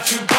Don't you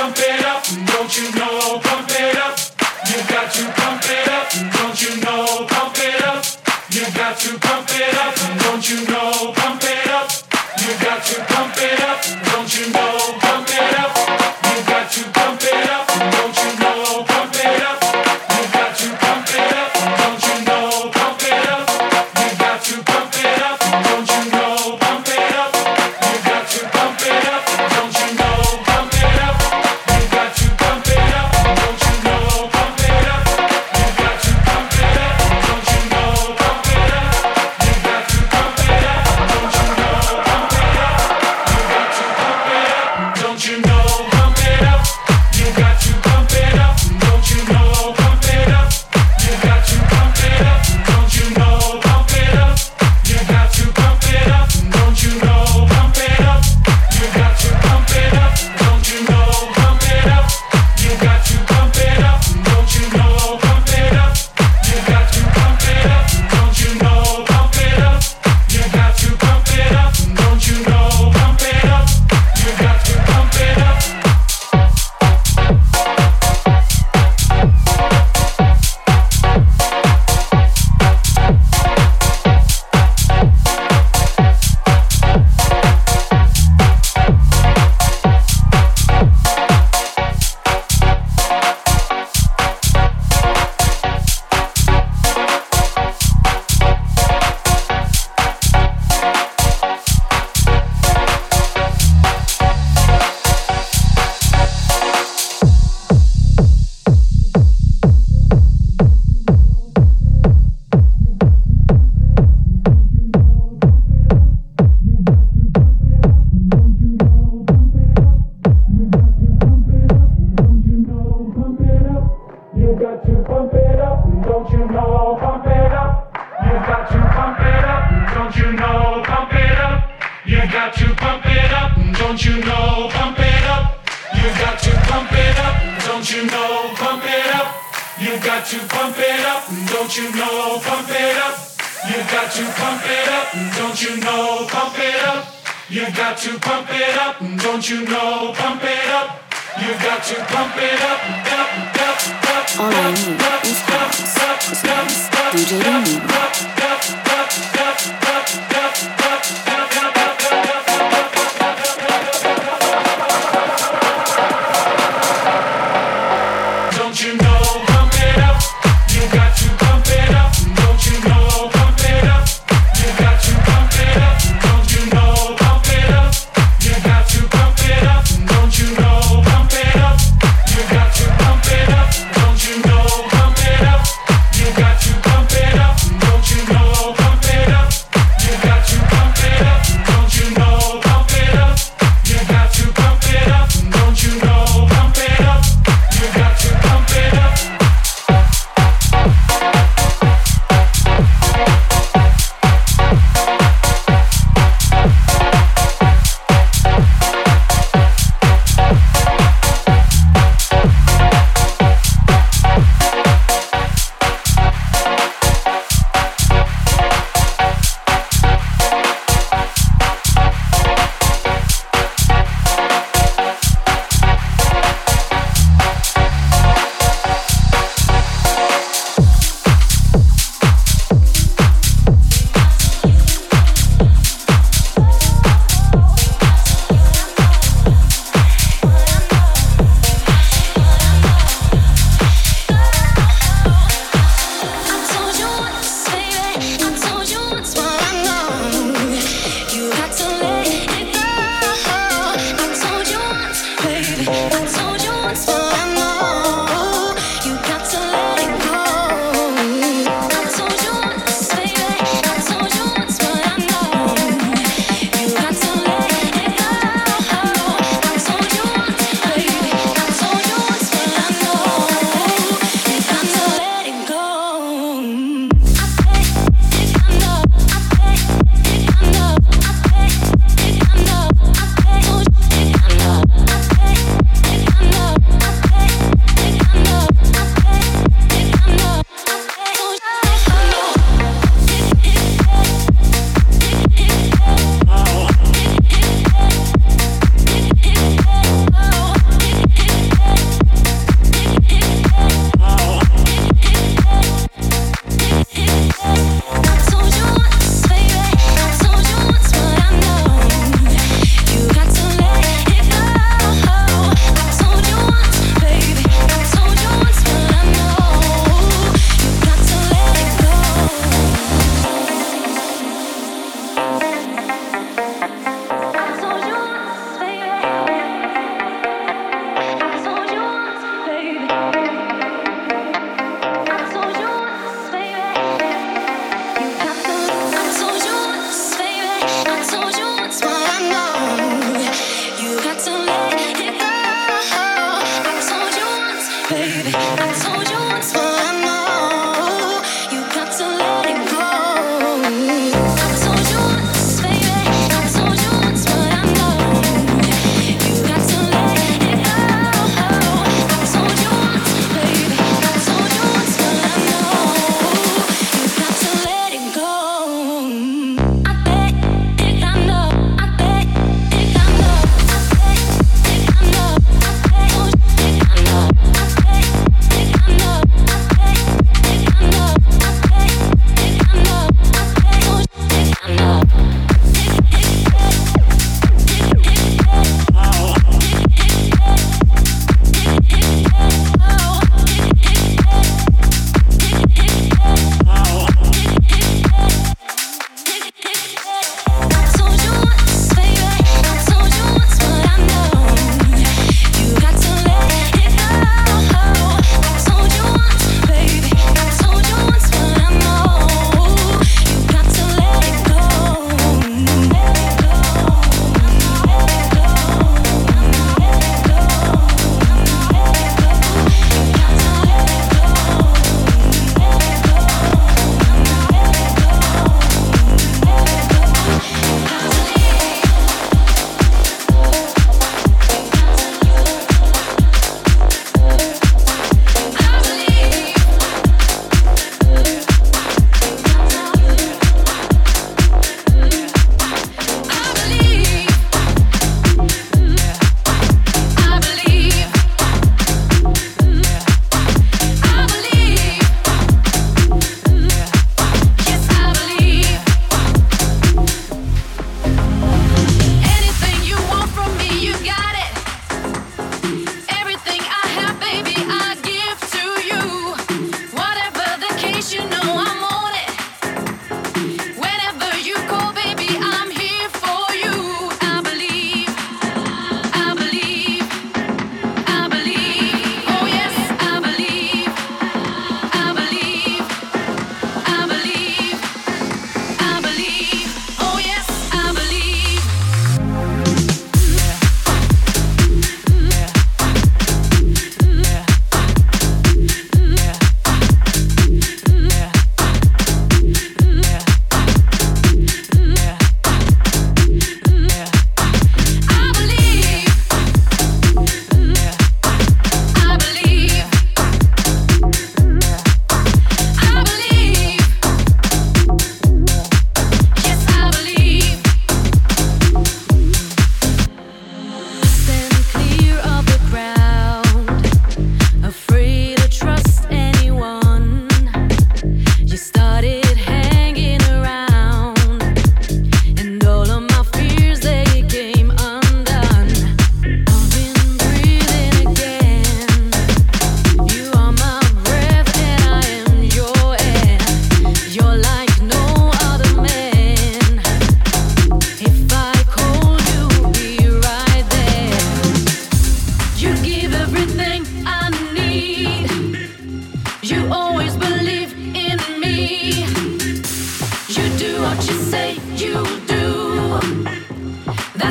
life.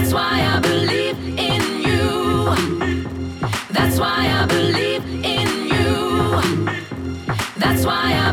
That's why I believe in you. That's why I believe in you. That's why I